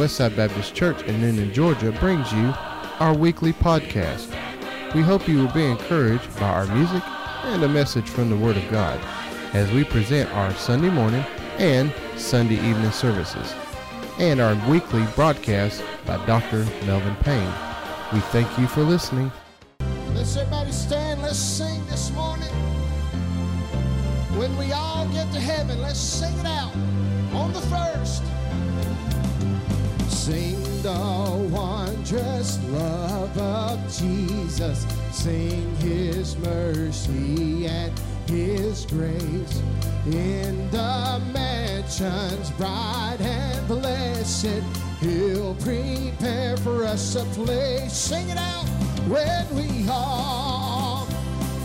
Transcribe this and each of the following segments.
Westside Baptist Church in Newnan, Georgia brings you our weekly podcast. We hope you will be encouraged by our music and a message from the Word of God as we present our Sunday morning and Sunday evening services and our weekly broadcast by Dr. Melvin Payne. We thank you for listening. Let's everybody stand. Let's sing this morning. When we all get to heaven, let's sing it out on the first. The wondrous love of Jesus. Sing his mercy and his grace. In the mansions bright and blessed, he'll prepare for us a place. Sing it out when we all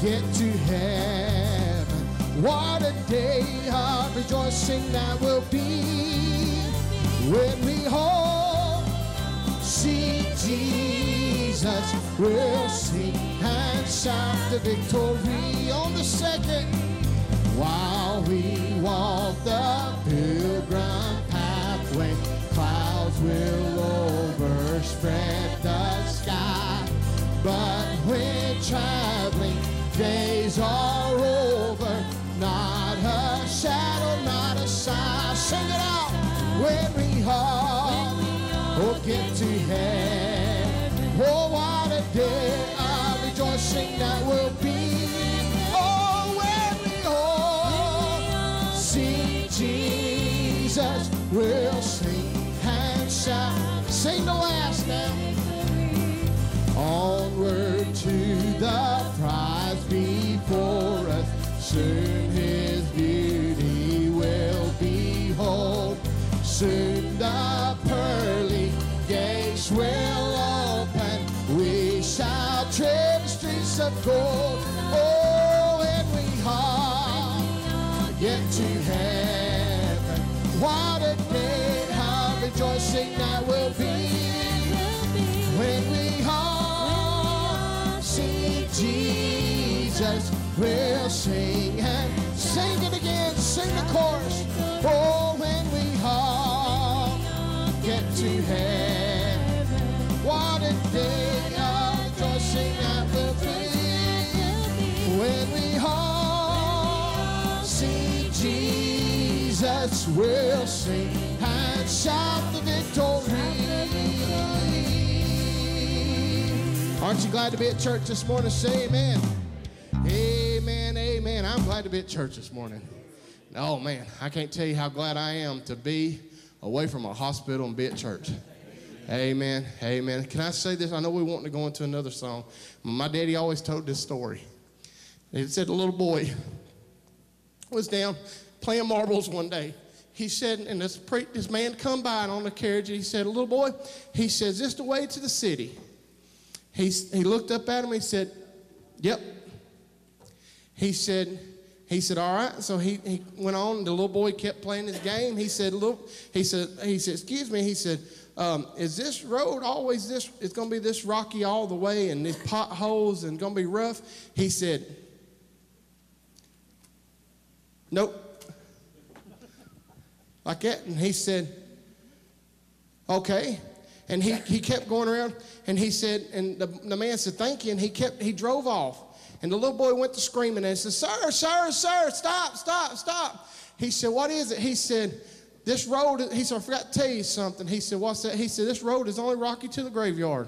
get to heaven. What a day of rejoicing that will be when we all see Jesus. We'll sing and shout the victory on the second while we walk the pilgrim pathway. Clouds will overspread the sky. But when traveling days are over, not a shadow, not a sigh. Sing it out when we oh, get to heaven. Oh, what a day of rejoicing that will be. Oh, when we all see Jesus, we'll sing and shout. Sing the last now. Onward to the prize before us. Soon We'll sing and sing it again. Sing the chorus. Oh, when we all get to heaven, what a day of rejoicing that will be when we all see Jesus. We'll sing and shout the victory. Aren't you glad to be at church this morning? Say amen. To be at church this morning. Oh man, I can't tell you how glad I am to be away from a hospital and be at church. Amen, amen. Can I say this? I know we want to go into another song. My daddy always told this story. He said a little boy was down playing marbles one day. He said, and this, pre- this man come by on the carriage. And he said, little boy, he says, this the way to the city. He, he looked up at him. And he said, yep. He said, he said, all right. So he, he went on. The little boy kept playing his game. He said, look, he said, he said, excuse me. He said, um, is this road always this, it's going to be this rocky all the way and these potholes and going to be rough? He said, nope. Like that. And he said, okay. And he, he kept going around and he said, and the, the man said, thank you. And he kept, he drove off. And the little boy went to screaming and said, Sir, sir, sir, stop, stop, stop. He said, What is it? He said, This road, he said, I forgot to tell you something. He said, What's that? He said, This road is only rocky to the graveyard.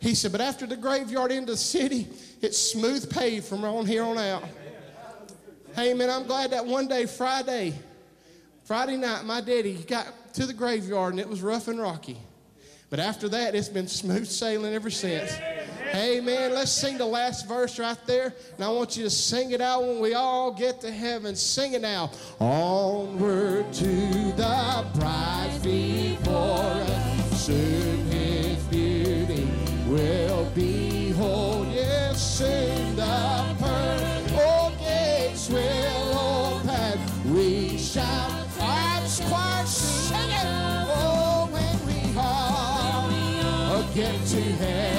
He said, But after the graveyard into the city, it's smooth paved from on here on out. Hey, man, I'm glad that one day, Friday, Friday night, my daddy got to the graveyard and it was rough and rocky. But after that, it's been smooth sailing ever since. Amen. Let's sing the last verse right there. And I want you to sing it out when we all get to heaven. Sing it now. Onward to the prize before us. Soon his beauty will behold. Yes, soon the pearl gates will open. We shall. Arms choir, it. Oh, when we to heaven.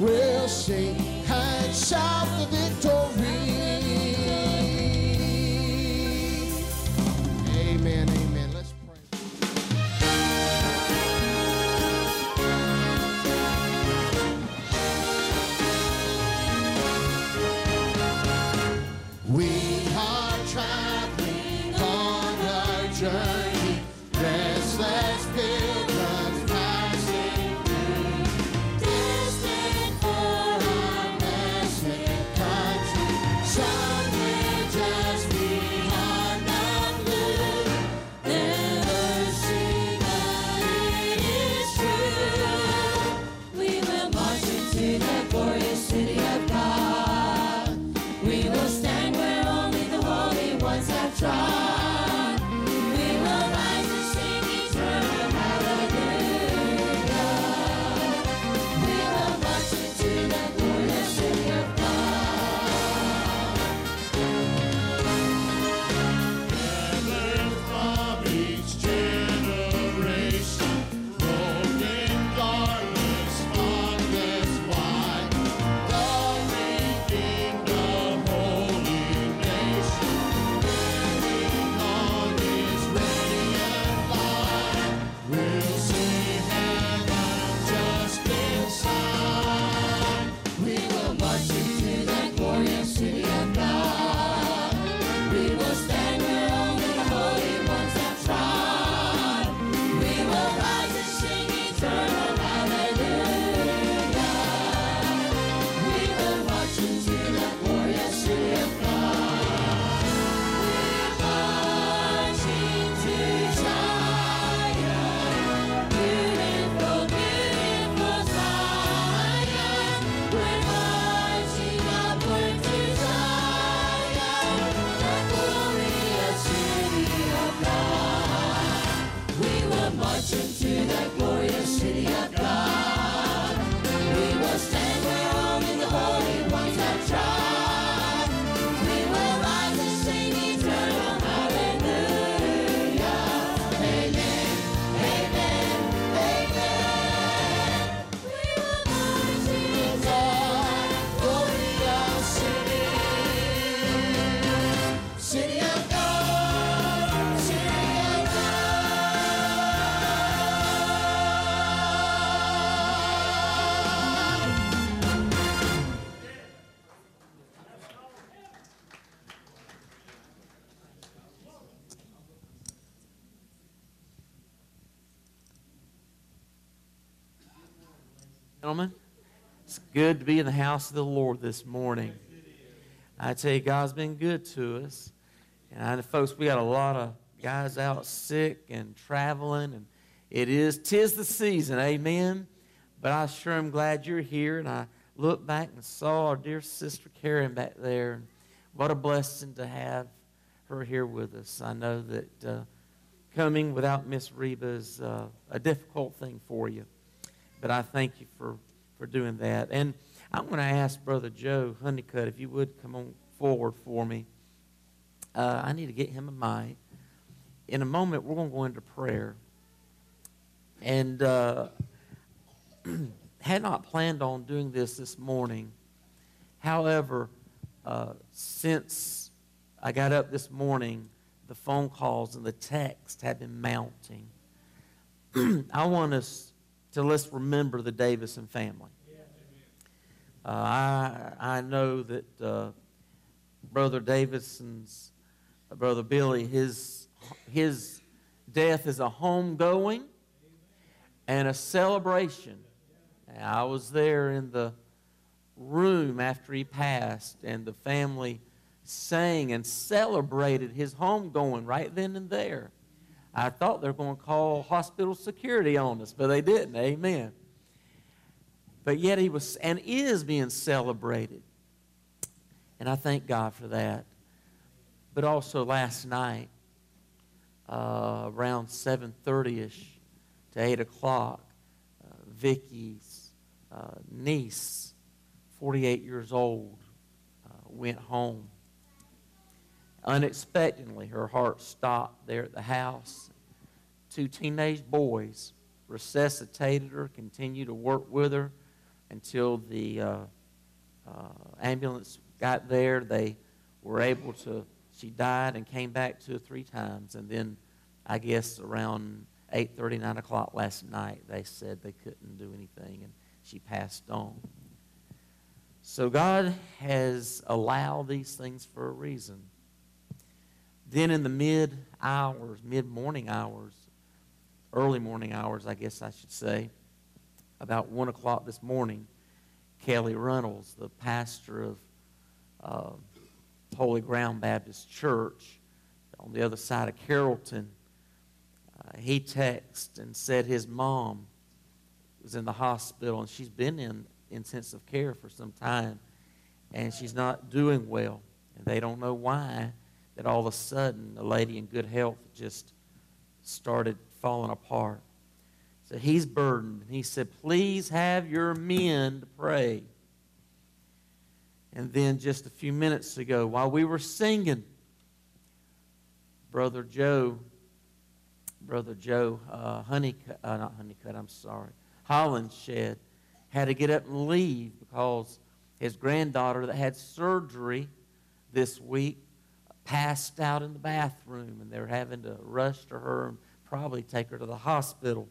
We'll sing good to be in the house of the Lord this morning. I tell you, God's been good to us. And I know, folks, we got a lot of guys out sick and traveling, and it is, tis the season, amen. But I sure am glad you're here. And I looked back and saw our dear sister Karen back there. What a blessing to have her here with us. I know that uh, coming without Miss Reba is uh, a difficult thing for you but I thank you for, for doing that. And I'm going to ask Brother Joe Honeycutt if you would come on forward for me. Uh, I need to get him a mic. In a moment, we're going to go into prayer. And uh, had not planned on doing this this morning. However, uh, since I got up this morning, the phone calls and the text have been mounting. I want us to let's remember the Davison family. Uh, I, I know that uh, Brother Davison's, uh, Brother Billy, his, his death is a homegoing and a celebration. And I was there in the room after he passed, and the family sang and celebrated his homegoing right then and there. I thought they were going to call hospital security on us, but they didn't. Amen. But yet he was and is being celebrated. And I thank God for that. But also last night, uh, around 7.30ish, to 8 o'clock, uh, Vicky's uh, niece, 48 years old, uh, went home. Unexpectedly, her heart stopped there at the house. Two teenage boys resuscitated her, continued to work with her until the uh, uh, ambulance got there. They were able to, she died and came back two or three times. And then, I guess, around 8.30, 9 o'clock last night, they said they couldn't do anything, and she passed on. So God has allowed these things for a reason. Then in the mid hours, mid morning hours, early morning hours, I guess I should say, about 1 o'clock this morning, Kelly Runnels, the pastor of uh, Holy Ground Baptist Church on the other side of Carrollton, uh, he texted and said his mom was in the hospital and she's been in intensive care for some time and she's not doing well. And they don't know why that all of a sudden a lady in good health just started falling apart. So he's burdened. He said, Please have your men to pray. And then just a few minutes ago, while we were singing, Brother Joe, Brother Joe, uh, Honeycutt, uh, not Honeycutt, I'm sorry, Hollinshed, had to get up and leave because his granddaughter that had surgery this week passed out in the bathroom, and they're having to rush to her and probably take her to the hospital.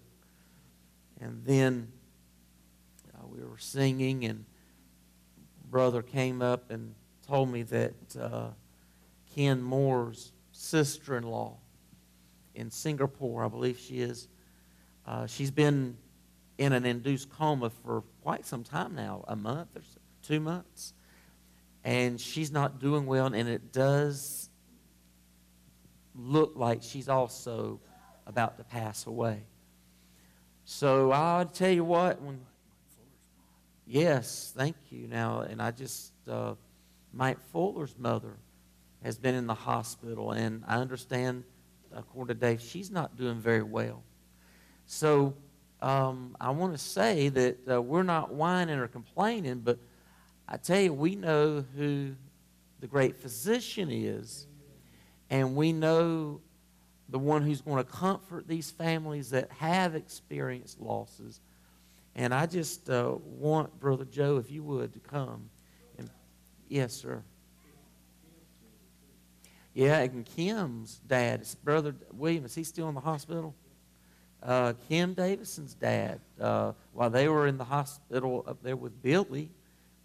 And then uh, we were singing, and brother came up and told me that uh, Ken Moore's sister-in-law in Singapore, I believe she is, uh, she's been in an induced coma for quite some time now, a month or so, two months, and she's not doing well, and it does look like she's also about to pass away. So I'll tell you what, when yes, thank you. Now, and I just uh, Mike Fuller's mother has been in the hospital, and I understand, according to Dave, she's not doing very well. So um, I want to say that uh, we're not whining or complaining, but I tell you, we know who the great physician is, and we know the one who's going to comfort these families that have experienced losses. And I just uh, want Brother Joe, if you would, to come. And yes, sir. Yeah, and Kim's dad, Brother William, is he still in the hospital? Uh, Kim Davison's dad, uh, while they were in the hospital up there with Billy,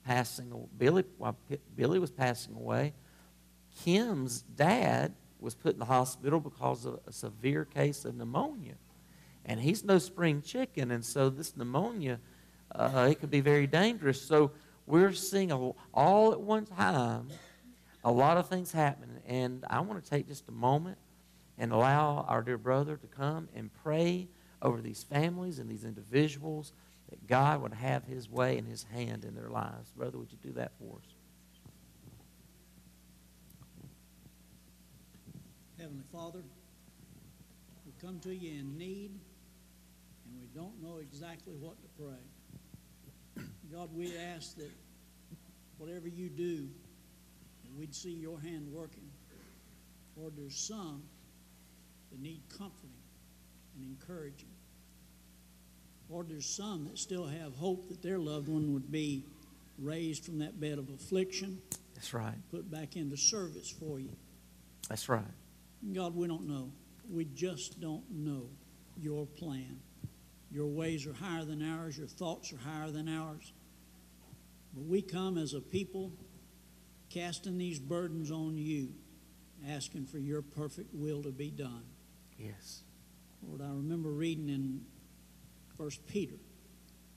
passing Billy while Billy was passing away, Kim's dad was put in the hospital because of a severe case of pneumonia. And he's no spring chicken, and so this pneumonia, uh, it could be very dangerous. So we're seeing a, all at one time a lot of things happening. And I want to take just a moment and allow our dear brother to come and pray over these families and these individuals that God would have his way and his hand in their lives. Brother, would you do that for us? Heavenly Father, we come to you in need and we don't know exactly what to pray. God, we ask that whatever you do, we'd see your hand working. Lord, there's some that need comforting and encouraging. Lord, there's some that still have hope that their loved one would be raised from that bed of affliction, That's right. put back into service for you. That's right. God, we don't know. We just don't know your plan. Your ways are higher than ours, your thoughts are higher than ours. But we come as a people casting these burdens on you, asking for your perfect will to be done. Yes. Lord, I remember reading in First Peter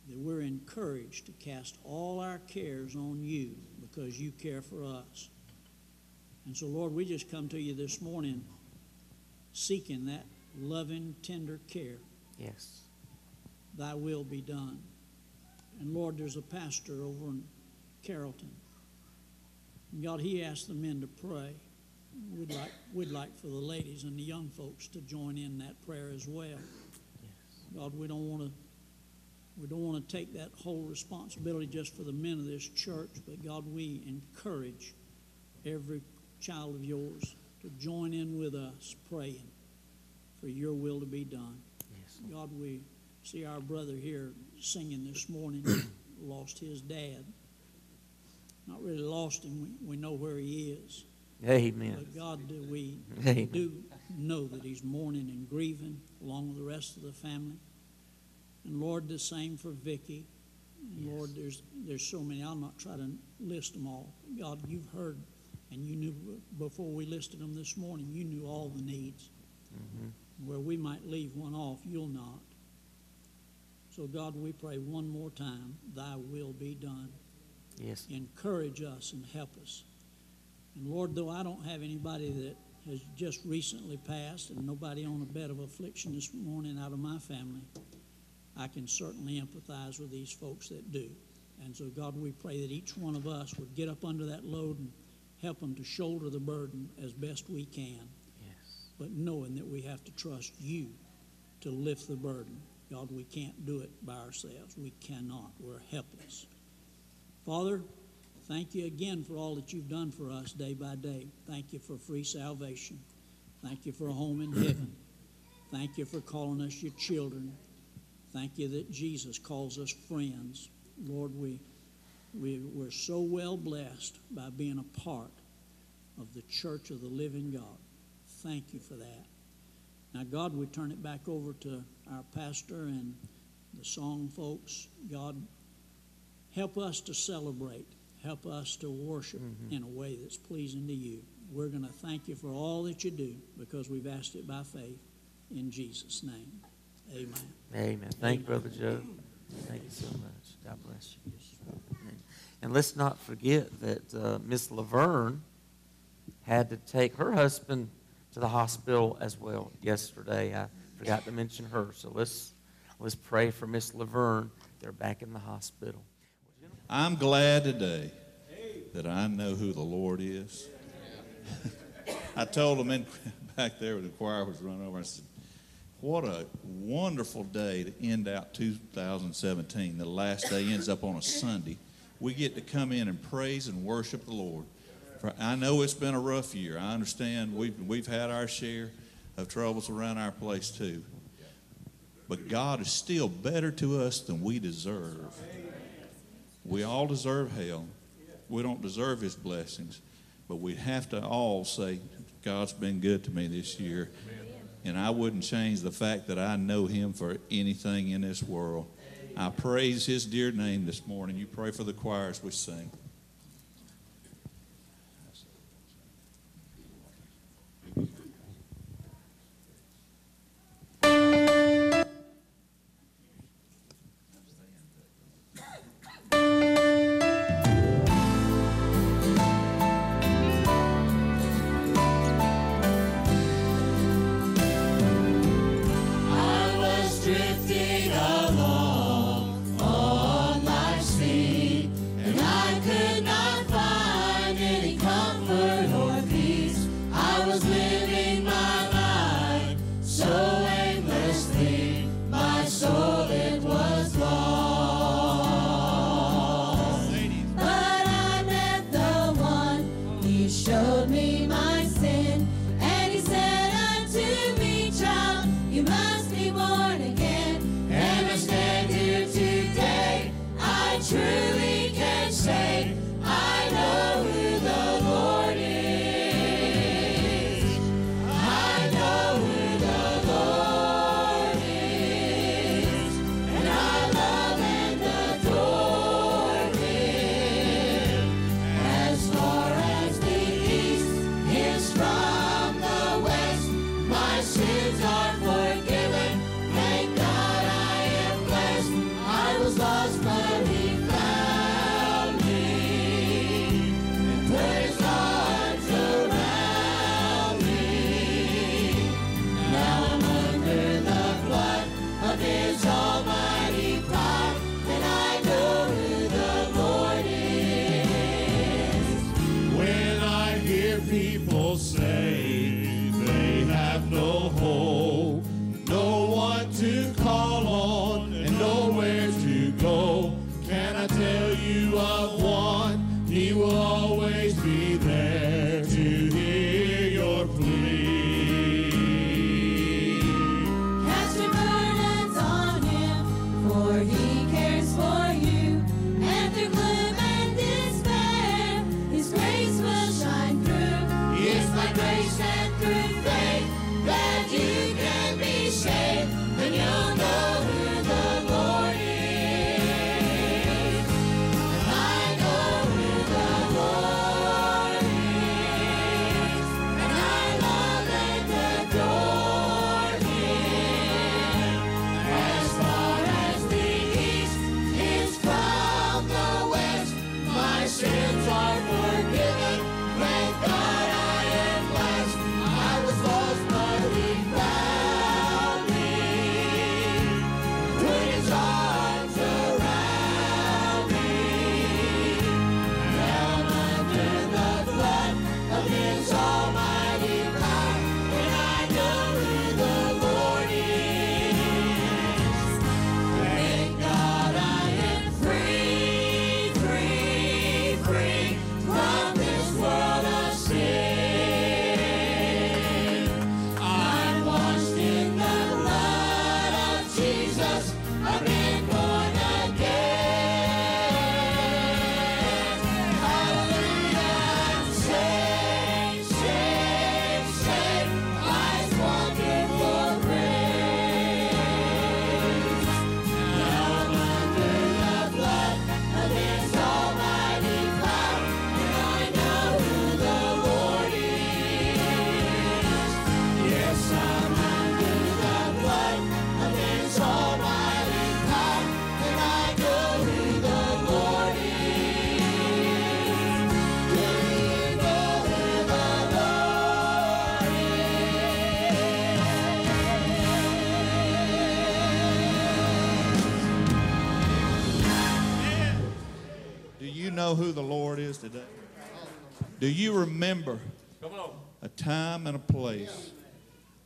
that we're encouraged to cast all our cares on you because you care for us. And so, Lord, we just come to you this morning seeking that loving, tender care. Yes. Thy will be done. And Lord, there's a pastor over in Carrollton. And God, he asked the men to pray. We'd like, we'd like for the ladies and the young folks to join in that prayer as well. Yes. God, we don't want to we don't want to take that whole responsibility just for the men of this church, but God, we encourage every child of yours to join in with us praying for your will to be done. Yes. God, we see our brother here singing this morning, lost his dad. Not really lost him, we, we know where he is. Amen. But God, do we Amen. do know that he's mourning and grieving along with the rest of the family. And Lord, the same for Vicky. Yes. Lord, there's there's so many. I'll not try to list them all. God, you've heard, and you knew before we listed them this morning. You knew all the needs. Mhm. Where we might leave one off, you'll not. So God, we pray one more time. Thy will be done Yes. encourage us and help us. And Lord, though I don't have anybody that has just recently passed and nobody on a bed of affliction this morning out of my family, I can certainly empathize with these folks that do. And so, God, we pray that each one of us would get up under that load and help them to shoulder the burden as best we can, Yes. but knowing that we have to trust you to lift the burden. God, we can't do it by ourselves. We cannot. We're helpless. Father, thank you again for all that you've done for us day by day. Thank you for free salvation. Thank you for a home in heaven. Thank you for calling us your children. Thank you that Jesus calls us friends. Lord, we, we, we're so well blessed by being a part of the church of the living God. Thank you for that. Now, God, we turn it back over to our pastor and the song folks. God, help us to celebrate. Help us to worship mm-hmm. in a way that's pleasing to you. We're going to thank you for all that you do because we've asked it by faith in Jesus' name. Amen. Amen. Thank you, Brother Joe. Thank you so much. God bless you. And let's not forget that uh, Miss Laverne had to take her husband to the hospital as well yesterday. I forgot to mention her. So let's let's pray for Miss Laverne. They're back in the hospital. I'm glad today that I know who the Lord is. I told them in, back there when the choir was running over, I said, What a wonderful day to end out 2017. The last day ends up on a Sunday. We get to come in and praise and worship the Lord. For I know it's been a rough year. I understand we've, we've had our share of troubles around our place too. But God is still better to us than we deserve. We all deserve hell. We don't deserve his blessings. But we have to all say, God's been good to me this year. And I wouldn't change the fact that I know him for anything in this world. I praise his dear name this morning. You pray for the choirs we sing. Remember a time and a place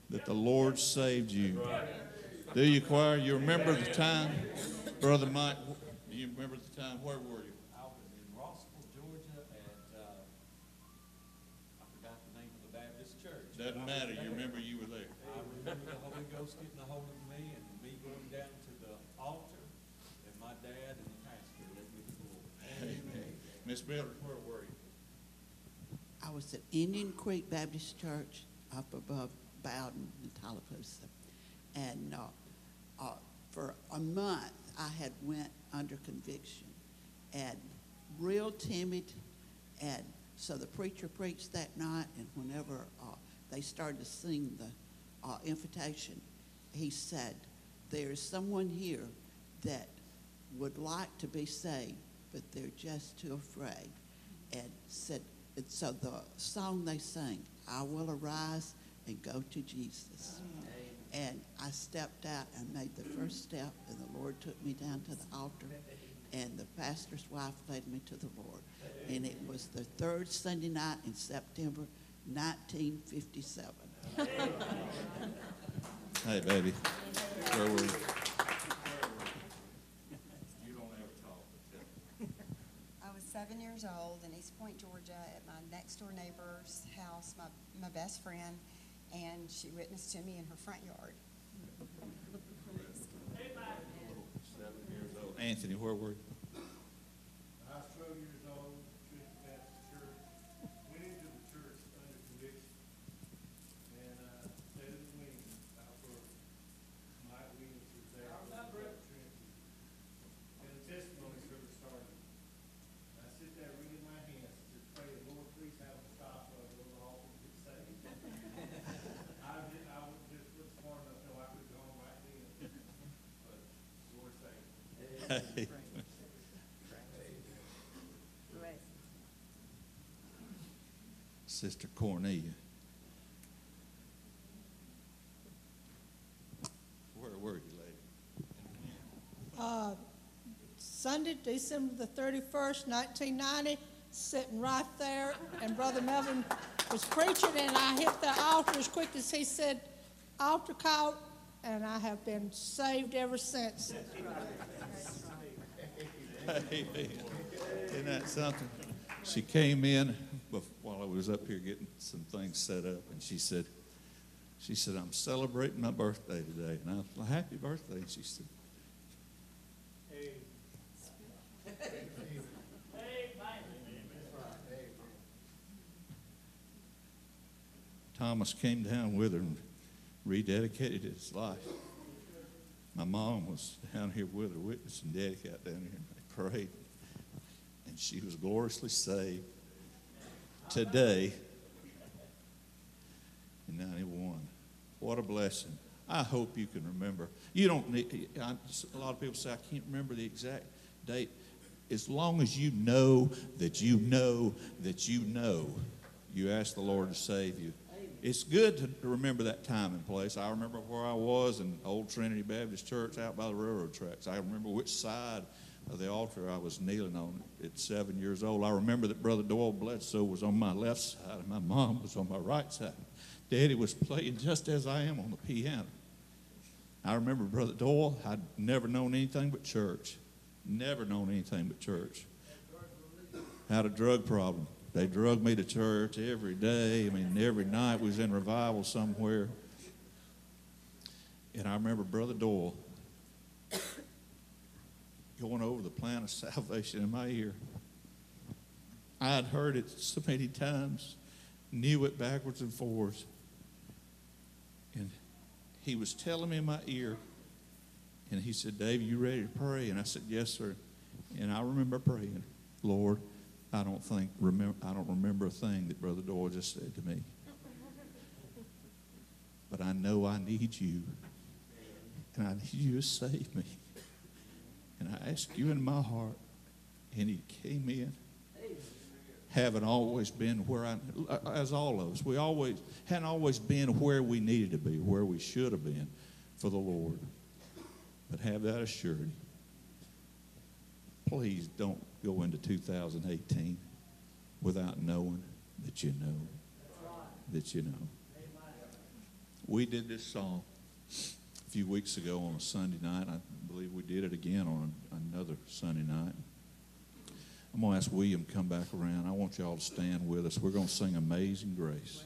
that the Lord saved you? Do you, choir? You remember the time? Brother Mike, do you remember the time? Where were you? I was in Rossville, Georgia at, uh, I forgot the name of the Baptist church. Doesn't matter. You remember you were there. I remember the Holy Ghost getting a hold of me and me going down to the altar and my dad and the pastor led me to the Lord. Amen. Miss Miller, where were you? I was at Indian Creek Baptist Church up above Bowdon and Tallapoosa. And uh, uh, for a month, I had went under conviction and real timid. And so the preacher preached that night, and whenever uh, they started to sing the uh, invitation, he said, there is someone here that would like to be saved, but they're just too afraid. And said, and so the song they sang, I will arise and go to Jesus. And I stepped out and made the first step, and the Lord took me down to the altar, and the pastor's wife led me to the Lord. And it was the third Sunday night in September 1957. Hey, baby. Where were you? I was seven years old in East Point, Georgia, at my next door neighbor's house, my, my best friend, and she witnessed to me in her front yard. Anthony, where were you? I was twelve years old, Trinity Baptist Church, went into the church under conviction. And, uh, stayed in the wings, out where Mike Williams was there. at Trinity. And the testimony service started. I sit there wringing my hands, just praying, Lord, please have them stop, so I go to the altar and get saved. I did, I was just was smart enough, to know I could go home right then, but Lord saved. Sister Cornelia. Where were you, lady? Uh, Sunday, December the 31st, 1990, sitting right there, and Brother Melvin was preaching, and I hit the altar as quick as he said, altar call, and I have been saved ever since. Amen. Isn't that something? She came in while I was up here getting some things set up, and she said, she said, I'm celebrating my birthday today. And I like, happy birthday. And she said, Thomas came down with her and rededicated his life. My mom was down here with her, witnessing Daddy got down here prayed. And she was gloriously saved today in 91. What a blessing. I hope you can remember. You don't need, I, a lot of people say, I can't remember the exact date. As long as you know that you know that you know, you ask the Lord to save you. It's good to remember that time and place. I remember where I was in Old Trinity Baptist Church out by the railroad tracks. I remember which side of the altar I was kneeling on at seven years old. I remember that Brother Doyle Bledsoe was on my left side and my mom was on my right side. Daddy was playing just as I am on the piano. I remember Brother Doyle, I'd never known anything but church. Never known anything but church. Had a drug problem. They drug me to church every day. I mean, every night we was in revival somewhere. And I remember Brother Doyle going over the plan of salvation in my ear. I had heard it so many times, knew it backwards and forwards. And he was telling me in my ear, and he said, Dave, you ready to pray? And I said, Yes, sir. And I remember praying, Lord, I don't think remember I don't remember a thing that Brother Doyle just said to me. But I know I need you. And I need you to save me. And I asked you in my heart, and He came in. Haven't always been where I, as all of us, we always hadn't always been where we needed to be, where we should have been for the Lord. But have that assurance. Please don't go into 2018 without knowing that you know that you know. We did this song few weeks ago on a Sunday night. I believe we did it again on another Sunday night. I'm going to ask William to come back around. I want y'all to stand with us. We're going to sing Amazing Grace.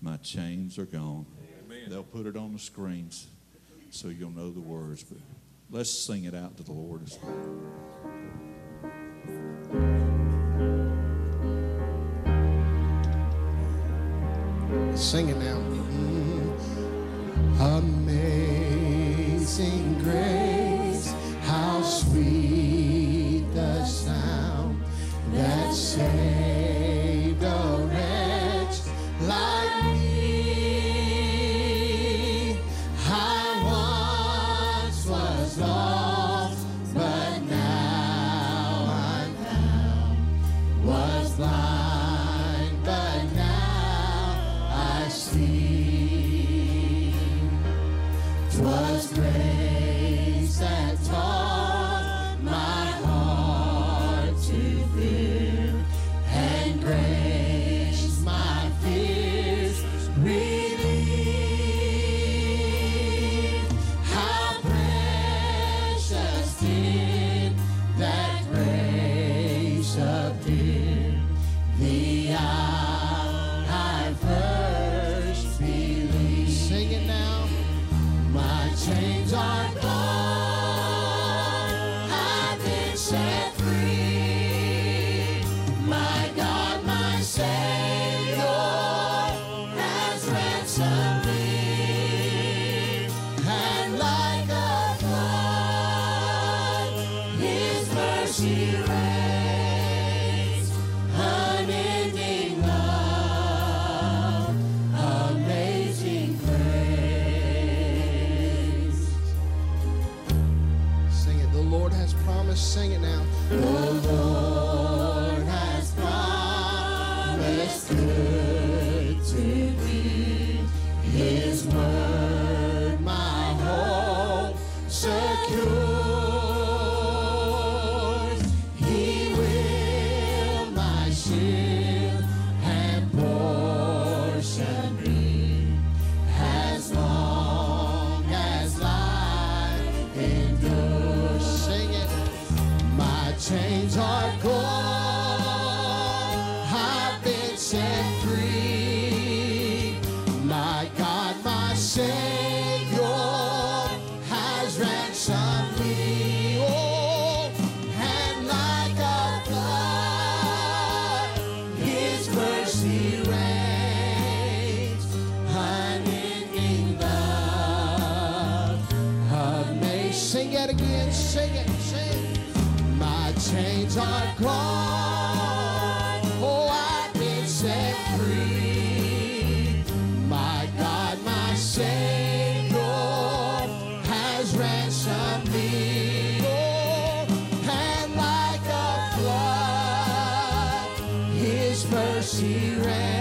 My chains are gone. Amen. They'll put it on the screens so you'll know the words. But let's sing it out to the Lord as well. Sing it now. Mm-hmm. Amazing amazing grace, how sweet the sound that saved. mercy ran.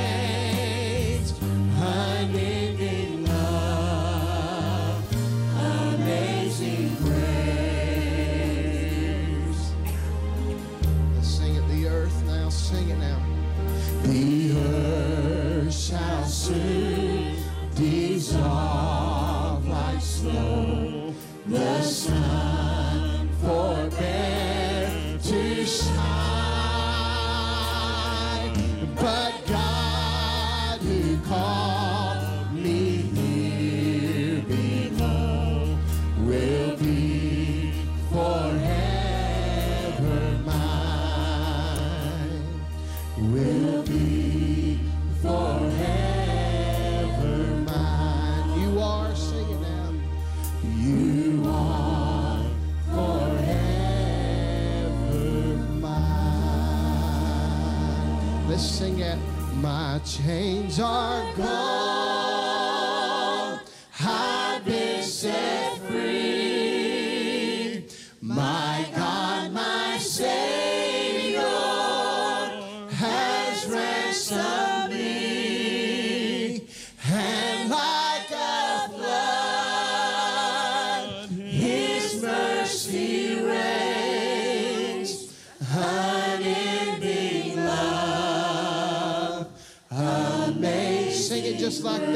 chains are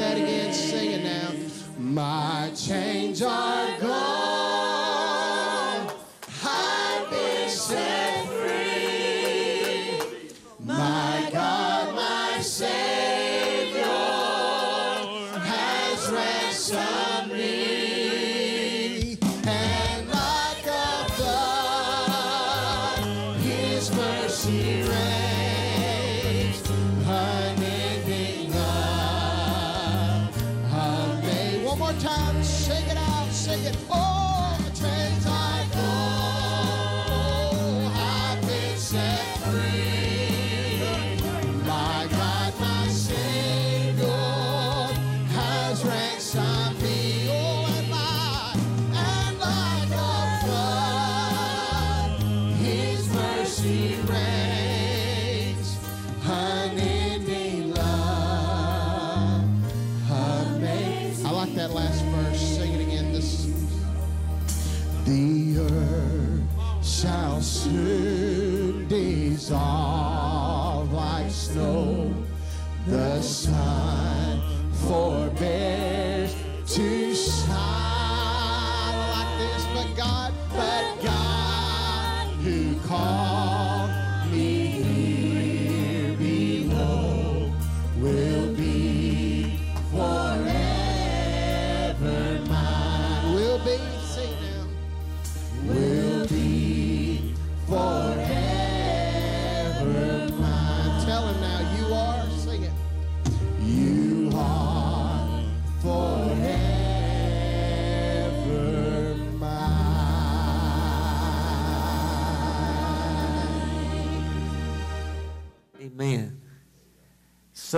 again. Sing it now. My chains are gone. I've been set free. My God, my Savior has ransomed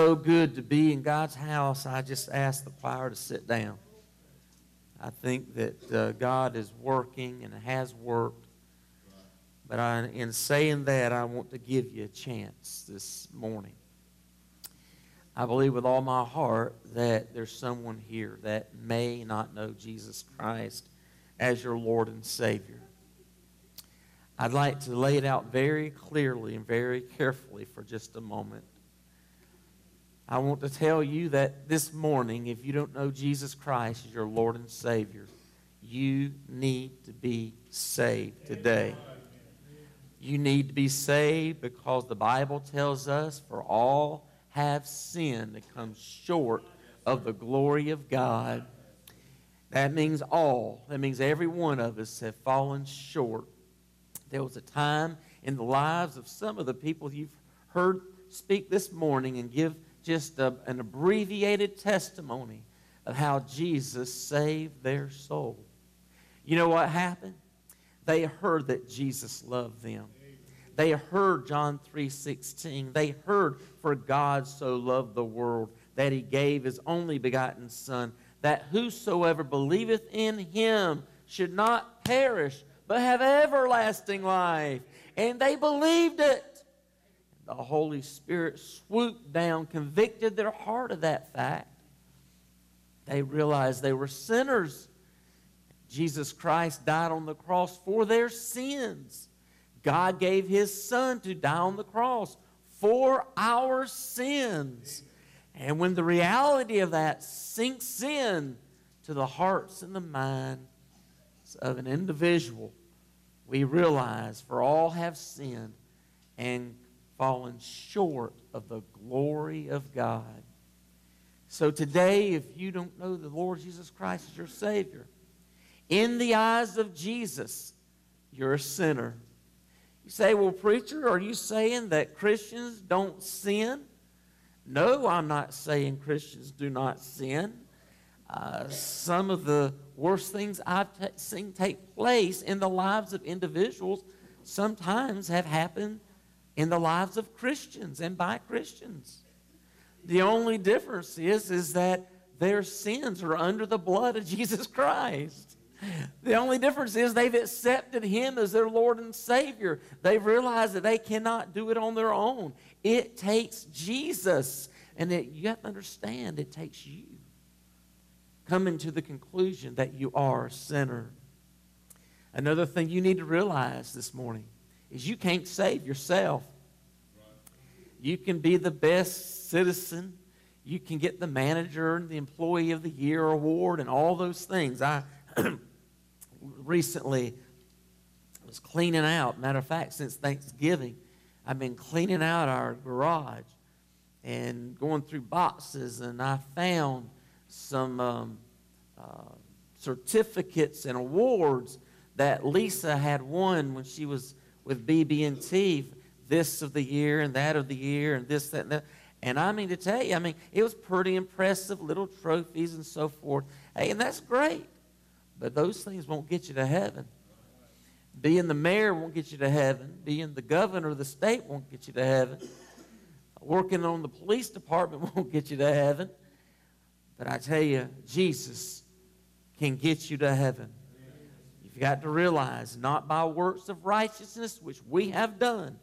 So good to be in God's house. I just asked the choir to sit down. I think that uh, God is working and has worked. But I, in saying that, I want to give you a chance this morning. I believe with all my heart that there's someone here that may not know Jesus Christ as your Lord and Savior. I'd like to lay it out very clearly and very carefully for just a moment. I want to tell you that this morning, if you don't know Jesus Christ as your Lord and Savior, you need to be saved today. You need to be saved because the Bible tells us, for all have sinned and come short of the glory of God. That means all. That means every one of us have fallen short. There was a time in the lives of some of the people you've heard speak this morning and give just a, an abbreviated testimony of how Jesus saved their soul. You know what happened? They heard that Jesus loved them. They heard John 3:16. They heard for God so loved the world that he gave his only begotten son that whosoever believeth in him should not perish but have everlasting life. And they believed it. The Holy Spirit swooped down, convicted their heart of that fact. They realized they were sinners. Jesus Christ died on the cross for their sins. God gave his son to die on the cross for our sins. And when the reality of that sinks in to the hearts and the minds of an individual, we realize for all have sinned and fallen short of the glory of God. So today, if you don't know the Lord Jesus Christ as your Savior, in the eyes of Jesus, you're a sinner. You say, well, preacher, are you saying that Christians don't sin? No, I'm not saying Christians do not sin. Uh, some of the worst things I've t- seen take place in the lives of individuals sometimes have happened in the lives of Christians and by Christians. The only difference is, is that their sins are under the blood of Jesus Christ. The only difference is they've accepted Him as their Lord and Savior. They've realized that they cannot do it on their own. It takes Jesus. And it, you have to understand, it takes you coming to the conclusion that you are a sinner. Another thing you need to realize this morning is you can't save yourself. You can be the best citizen. you can get the manager and the employee of the year award and all those things. I recently was cleaning out. Matter of fact, since Thanksgiving, I've been cleaning out our garage and going through boxes, and I found some um, uh, certificates and awards that Lisa had won when she was with BB&T, this of the year and that of the year and this, that, and that. And I mean to tell you, I mean, it was pretty impressive, little trophies and so forth. Hey, and that's great. But those things won't get you to heaven. Being the mayor won't get you to heaven. Being the governor of the state won't get you to heaven. Working on the police department won't get you to heaven. But I tell you, Jesus can get you to heaven. You've got to realize, not by works of righteousness, which we have done,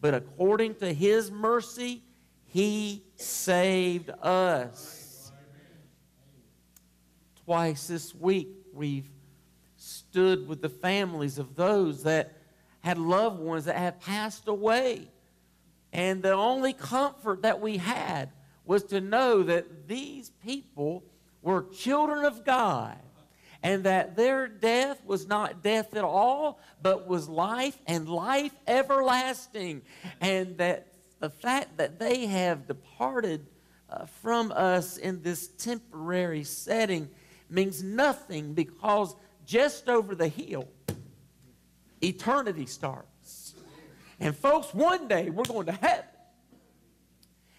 but according to his mercy, he saved us. Twice this week, we've stood with the families of those that had loved ones that had passed away. And the only comfort that we had was to know that these people were children of God and that their death was not death at all, but was life and life everlasting. And that the fact that they have departed uh, from us in this temporary setting means nothing because just over the hill, eternity starts. And, folks, one day we're going to heaven.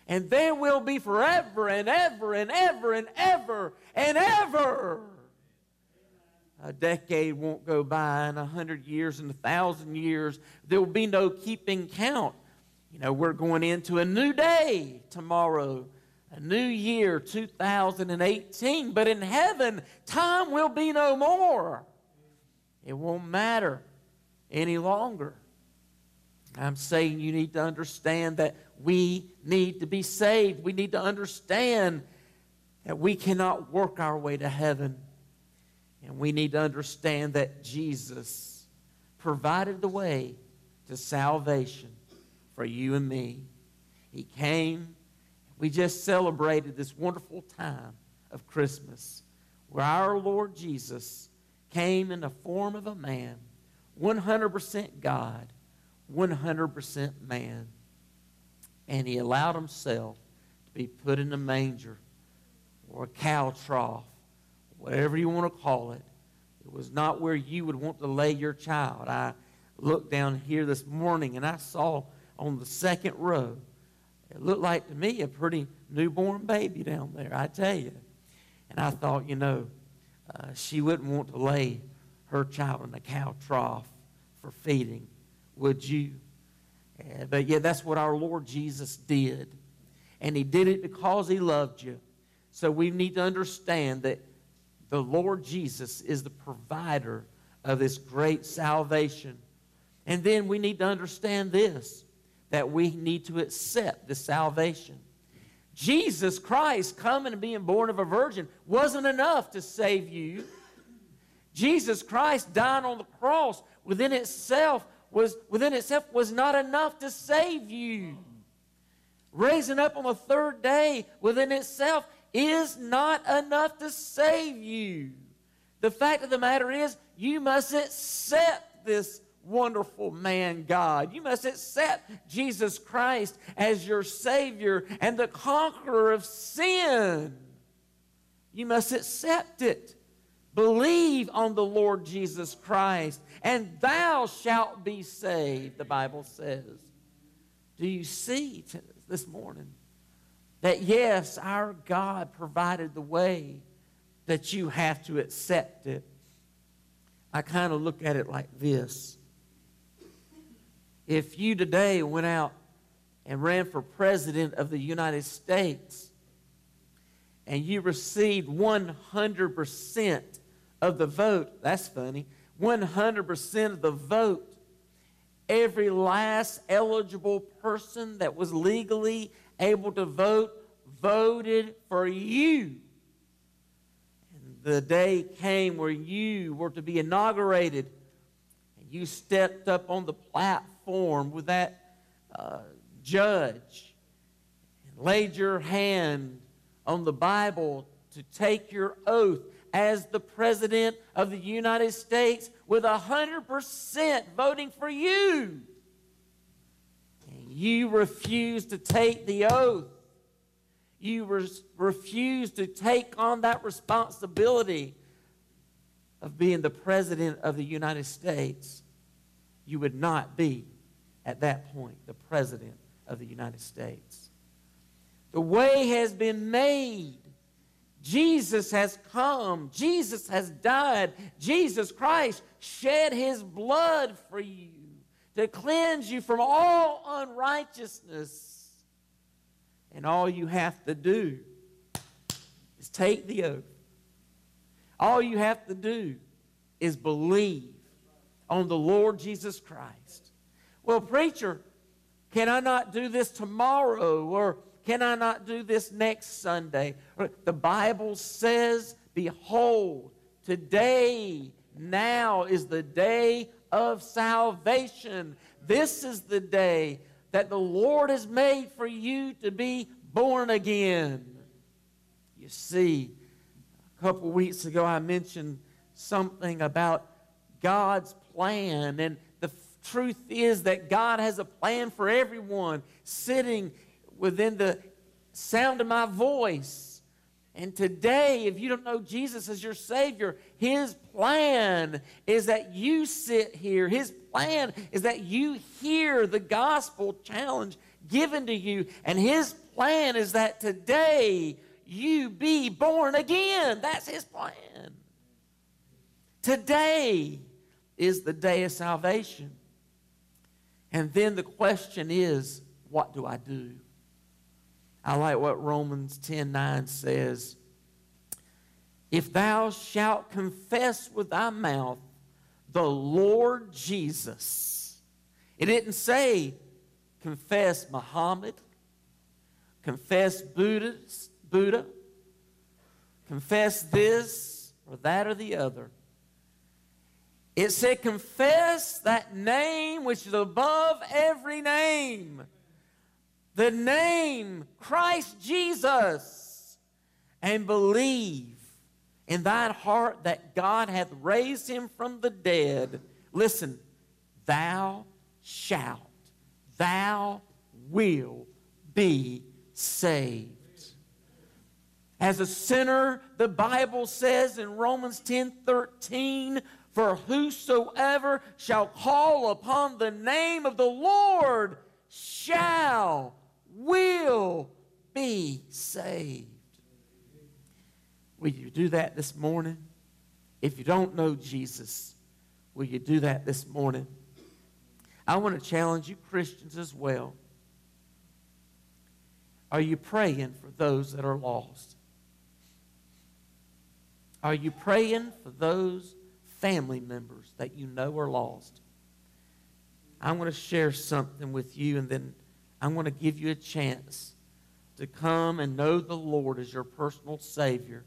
And there will be forever and ever and ever and ever and ever. A decade won't go by, and a hundred years and a thousand years. There will be no keeping count. You know, we're going into a new day tomorrow, a new year, 2018. But in heaven, time will be no more. It won't matter any longer. I'm saying you need to understand that we need to be saved. We need to understand that we cannot work our way to heaven. And we need to understand that Jesus provided the way to salvation for you and me. He came. We just celebrated this wonderful time of Christmas where our Lord Jesus came in the form of a man, 100% God, 100% man. And he allowed himself to be put in a manger or a cow trough, whatever you want to call it. It was not where you would want to lay your child. I looked down here this morning and I saw on the second row, it looked like to me a pretty newborn baby down there, I tell you. And I thought, you know, uh, she wouldn't want to lay her child in a cow trough for feeding, would you? Uh, but yeah, that's what our Lord Jesus did. And he did it because he loved you. So we need to understand that the Lord Jesus is the provider of this great salvation. And then we need to understand this that we need to accept this salvation. Jesus Christ coming and being born of a virgin wasn't enough to save you. Jesus Christ dying on the cross within itself was within itself was not enough to save you. Raising up on the third day within itself is not enough to save you. The fact of the matter is, you must accept this wonderful man God. You must accept Jesus Christ as your Savior and the conqueror of sin. You must accept it. Believe on the Lord Jesus Christ, and thou shalt be saved, the Bible says. Do you see this morning that yes, our God provided the way that you have to accept it? I kind of look at it like this if you today went out and ran for president of the United States and you received 100% of the vote, that's funny, 100% of the vote, every last eligible person that was legally able to vote voted for you. And the day came where you were to be inaugurated and you stepped up on the platform with that uh, judge and laid your hand on the Bible to take your oath as the President of the United States with 100% voting for you. And you refused to take the oath. You res- refuse to take on that responsibility of being the President of the United States. You would not be, at that point, the President of the United States. The way has been made. Jesus has come. Jesus has died. Jesus Christ shed his blood for you to cleanse you from all unrighteousness. And all you have to do is take the oath. All you have to do is believe on the Lord Jesus Christ. Well, preacher, can I not do this tomorrow? Or can I not do this next Sunday? The Bible says, Behold, today, now is the day of salvation. This is the day that the Lord has made for you to be born again. You see, a couple weeks ago I mentioned something about God's plan, and the truth is that God has a plan for everyone sitting within the sound of my voice. And today, if you don't know Jesus as your Savior, His plan is that you sit here. His plan is that you hear the gospel challenge given to you. And His plan is that today you be born again. That's His plan. Today is the day of salvation. And then the question is, what do I do? I like what Romans 10 9 says. If thou shalt confess with thy mouth the Lord Jesus, it didn't say confess Muhammad, confess Buddha, Buddha, confess this or that or the other. It said, confess that name which is above every name. The name Christ Jesus. And believe in thine heart that God hath raised him from the dead. Listen, thou shalt, thou will be saved. As a sinner, the Bible says in Romans 10 13, for whosoever shall call upon the name of the Lord shall, will be saved. Will you do that this morning? If you don't know Jesus, will you do that this morning? I want to challenge you, Christians, as well. Are you praying for those that are lost? Are you praying for those family members that you know are lost? I'm going to share something with you, and then I'm going to give you a chance to come and know the Lord as your personal Savior,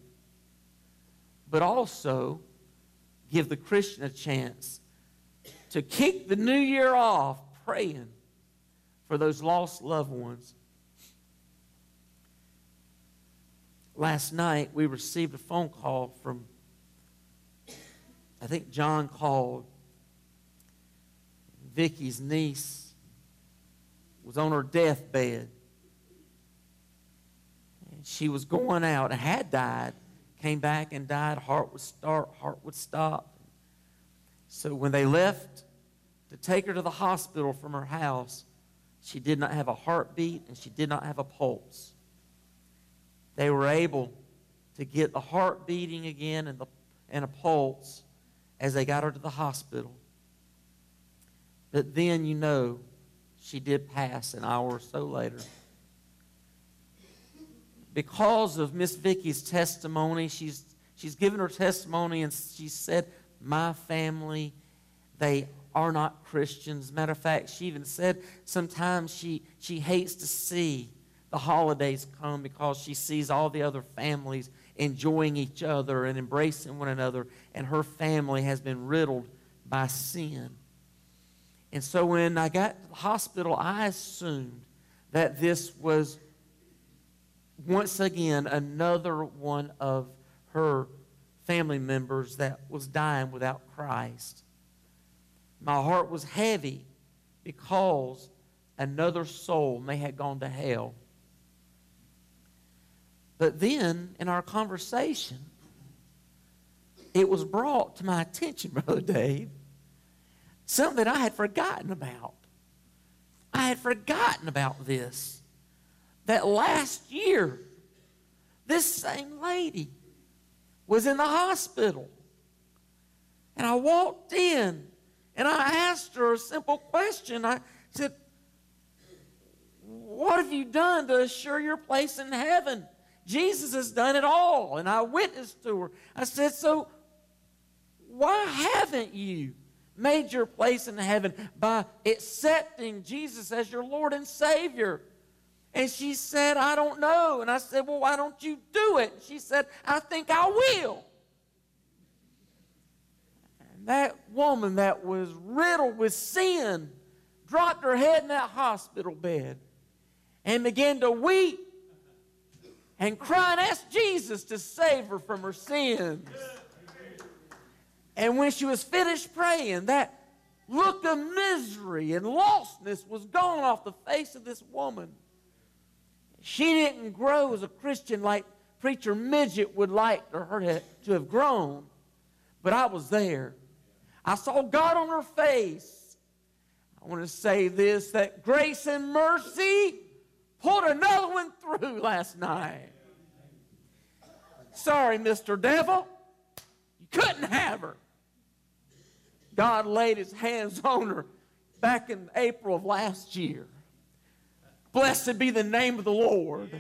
but also give the Christian a chance to kick the new year off praying for those lost loved ones. Last night, we received a phone call from, I think John called. Vicky's niece was on her deathbed. And she was going out and had died, came back and died. Heart would start, heart would stop. So when they left to take her to the hospital from her house, she did not have a heartbeat and she did not have a pulse. They were able to get the heart beating again and, the, and a pulse as they got her to the hospital. But then you know she did pass an hour or so later. Because of Miss Vicky's testimony, she's, she's given her testimony and she said, My family, they are not Christians. Matter of fact, she even said sometimes she, she hates to see the holidays come because she sees all the other families enjoying each other and embracing one another, and her family has been riddled by sin. And so when I got to the hospital, I assumed that this was once again another one of her family members that was dying without Christ. My heart was heavy because another soul may have gone to hell. But then, in our conversation, it was brought to my attention, Brother Dave, something I had forgotten about. I had forgotten about this. That last year, this same lady was in the hospital. And I walked in and I asked her a simple question. I said, What have you done to assure your place in heaven? Jesus has done it all. And I witnessed to her. I said, So why haven't you made your place in heaven by accepting Jesus as your Lord and Savior? And she said, I don't know. And I said, Well, why don't you do it? She said, I think I will. And that woman that was riddled with sin dropped her head in that hospital bed and began to weep and cry and ask Jesus to save her from her sins. And when she was finished praying, that look of misery and lostness was gone off the face of this woman. She didn't grow as a Christian like preacher midget would like her to have grown, but I was there. I saw God on her face. I want to say this that grace and mercy pulled another one through last night. Sorry, Mr. Devil. You couldn't have her. God laid his hands on her back in April of last year. Blessed be the name of the Lord.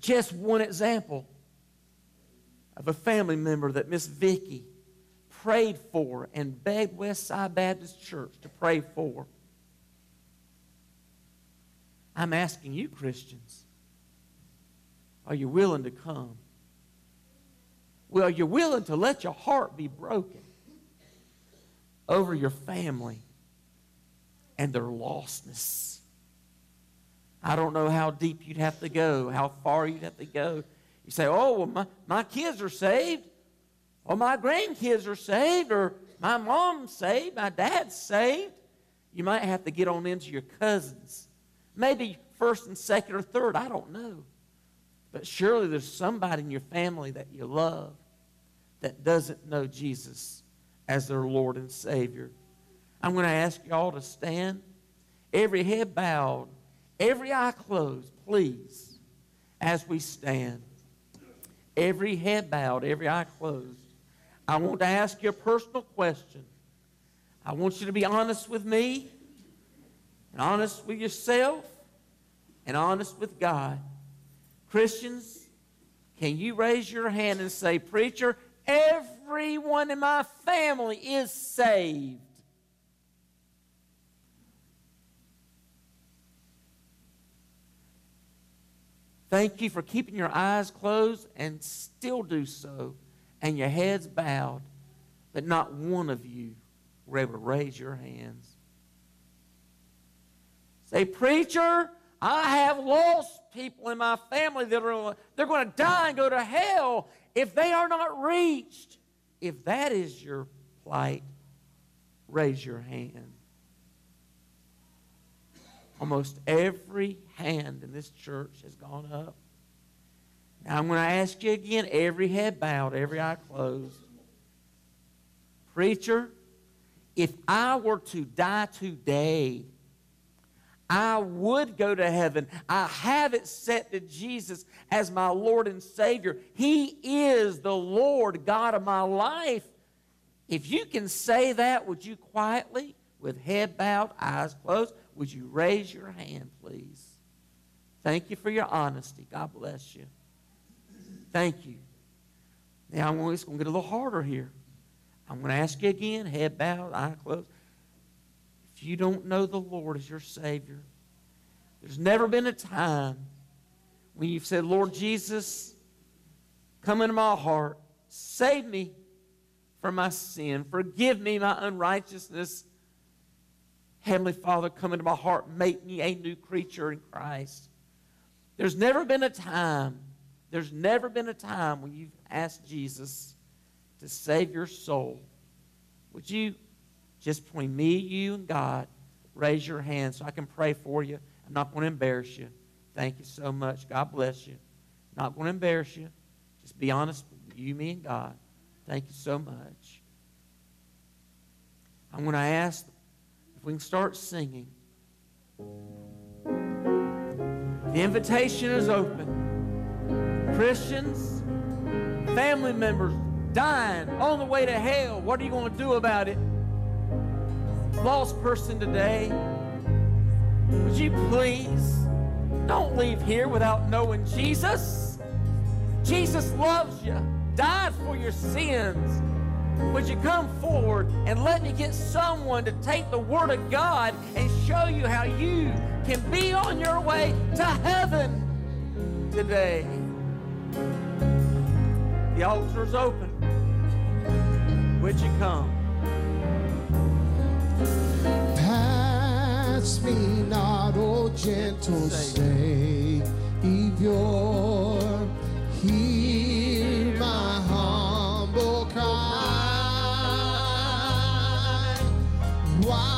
Just one example of a family member that Miss Vicky prayed for and begged Westside Baptist Church to pray for. I'm asking you, Christians, are you willing to come? Well, you're willing to let your heart be broken over your family and their lostness. I don't know how deep you'd have to go, how far you'd have to go. You say, oh, well, my, my kids are saved, or my grandkids are saved, or my mom's saved, my dad's saved. You might have to get on into your cousins. Maybe first and second or third, I don't know. But surely there's somebody in your family that you love that doesn't know Jesus as their Lord and Savior. I'm going to ask you all to stand, every head bowed, every eye closed, please, as we stand. Every head bowed, every eye closed. I want to ask you a personal question. I want you to be honest with me, and honest with yourself, and honest with God. Christians, can you raise your hand and say, Preacher, everyone in my family is saved? Thank you for keeping your eyes closed and still do so, and your heads bowed, but not one of you were able to raise your hands. Say, Preacher, I have lost people in my family that are they're going to die and go to hell if they are not reached. If that is your plight, raise your hand. Almost every hand in this church has gone up. Now I'm going to ask you again, every head bowed, every eye closed. Preacher, if I were to die today, I would go to heaven. I have accepted Jesus as my Lord and Savior. He is the Lord God of my life. If you can say that, would you quietly, with head bowed, eyes closed, would you raise your hand, please? Thank you for your honesty. God bless you. Thank you. Now, I'm it's going to get a little harder here. I'm going to ask you again, head bowed, eye closed. If you don't know the Lord as your Savior, there's never been a time when you've said, Lord Jesus, come into my heart, save me from my sin, forgive me my unrighteousness, Heavenly Father, come into my heart, make me a new creature in Christ. There's never been a time, there's never been a time when you've asked Jesus to save your soul. Would you, just between me, you, and God, raise your hand so I can pray for you? I'm not going to embarrass you. Thank you so much. God bless you. Not going to embarrass you. Just be honest you, me, and God. Thank you so much. I'm going to ask if we can start singing. The invitation is open. Christians, family members dying on the way to hell. What are you going to do about it? Lost person today, would you please don't leave here without knowing Jesus? Jesus loves you, died for your sins. Would you come forward and let me get someone to take the Word of God and show you how you can be on your way to heaven today? The altar's open. Would you come? Pass me not, O gentle Savior. Hear While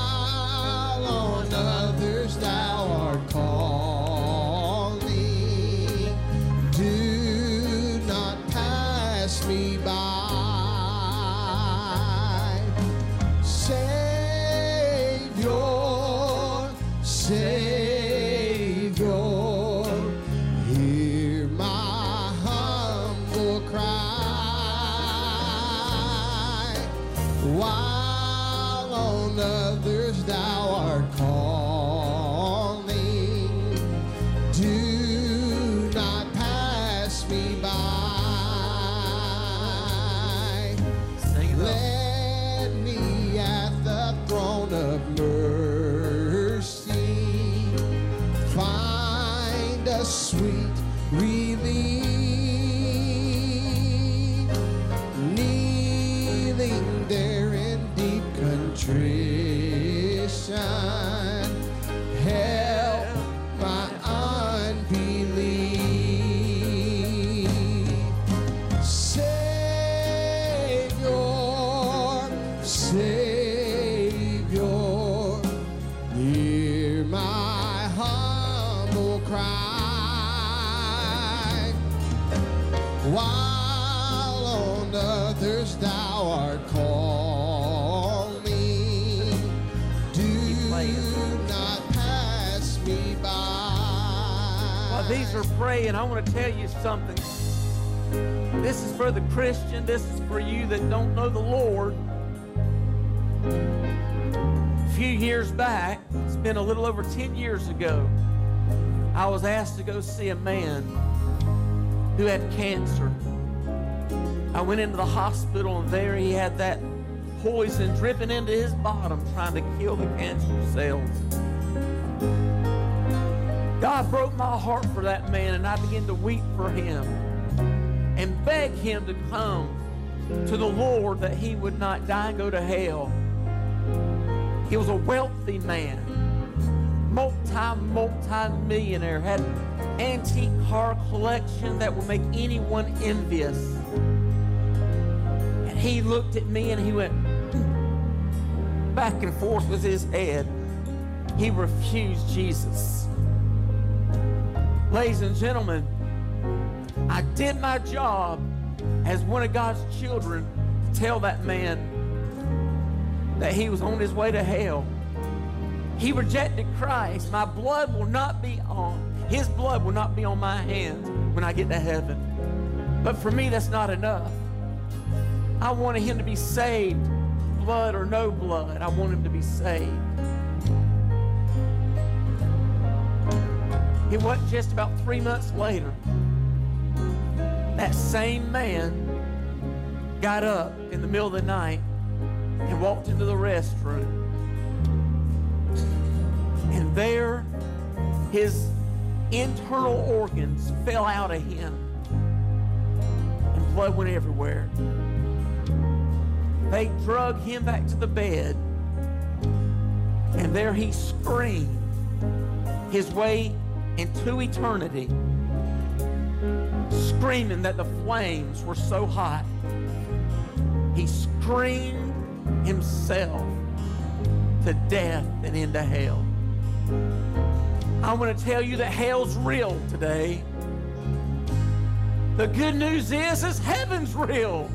over 10 years ago, I was asked to go see a man who had cancer. I went into the hospital, and there he had that poison dripping into his bottom, trying to kill the cancer cells. God broke my heart for that man, and I began to weep for him and beg him to come to the Lord that he would not die and go to hell. He was a wealthy man, multi, multi millionaire, had an antique car collection that would make anyone envious. And he looked at me and he went hmm, back and forth with his head. He refused Jesus. Ladies and gentlemen, I did my job as one of God's children to tell that man that he was on his way to hell. He rejected Christ. My blood will not be on, his blood will not be on my hands when I get to heaven. But for me, that's not enough. I wanted him to be saved, blood or no blood. I want him to be saved. It wasn't just about three months later. That same man got up in the middle of the night and walked into the restroom. And there, his internal organs fell out of him, and blood went everywhere. They drug him back to the bed, and there he screamed his way into eternity, screaming that the flames were so hot. He screamed himself to death and into hell. I want to tell you that hell's real today. The good news is, is heaven's real.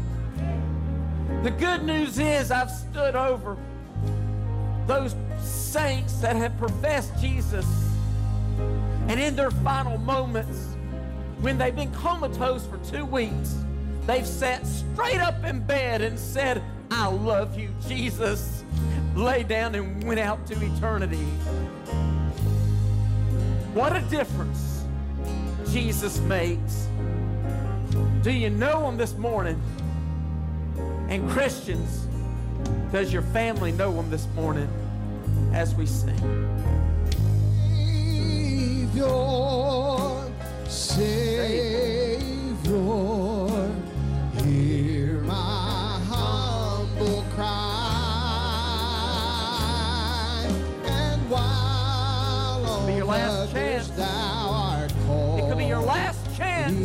The good news is I've stood over those saints that have professed Jesus. And in their final moments, when they've been comatose for two weeks, they've sat straight up in bed and said, I love you, Jesus. Lay down and went out to eternity. What a difference Jesus makes. Do you know him this morning? And Christians, does your family know him this morning as we sing? Savior, Savior, hear my humble cry. And while on Be your last chance. It could be your last chance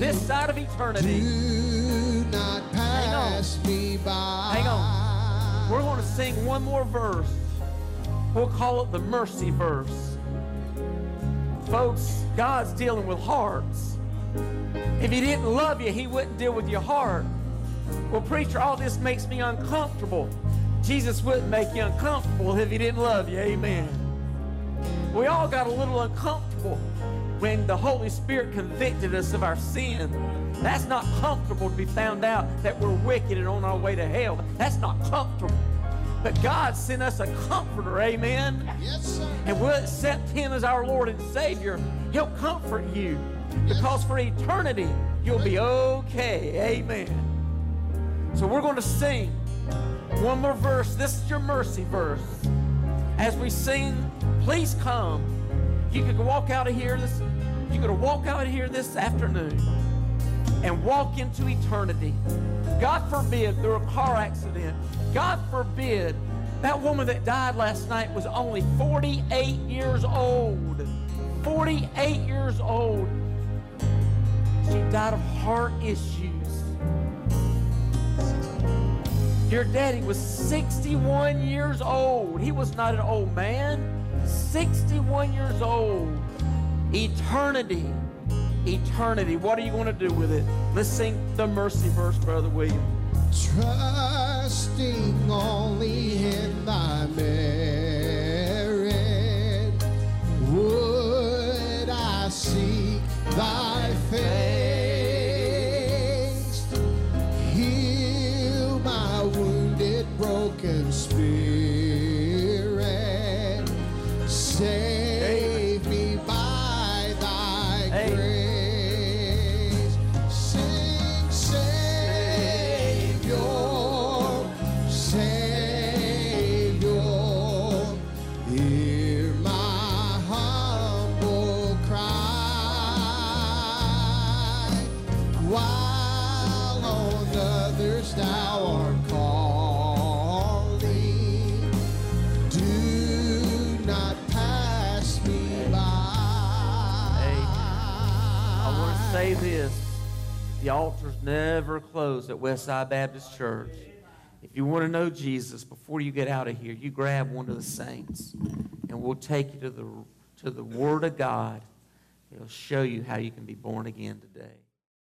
this side of eternity. do not pass me by. Hang on. We're going to sing one more verse. We'll call it the mercy verse. Folks, God's dealing with hearts. If He didn't love you, He wouldn't deal with your heart. Well, preacher, all this makes me uncomfortable. Jesus wouldn't make you uncomfortable if He didn't love you. Amen. We all got a little uncomfortable when the Holy Spirit convicted us of our sin. That's not comfortable to be found out that we're wicked and on our way to hell. That's not comfortable. But God sent us a comforter, amen? Yes, sir. And we'll accept Him as our Lord and Savior. He'll comfort you because for eternity you'll be okay, amen. So we're going to sing one more verse. This is your mercy verse. As we sing, please come. You could walk out of here this. You could walk out of here this afternoon and walk into eternity. God forbid through a car accident. God forbid that woman that died last night was only 48 years old. 48 years old. She died of heart issues. Your daddy was 61 years old. He was not an old man. 61 years old. Eternity. Eternity. What are you going to do with it? Let's sing the mercy verse, Brother William. Trusting only in thy merit, would I seek thy face. Spirit. Never closed at Westside Baptist Church. If you want to know Jesus before you get out of here, you grab one of the saints and we'll take you to the, to the Word of God. It'll show you how you can be born again today.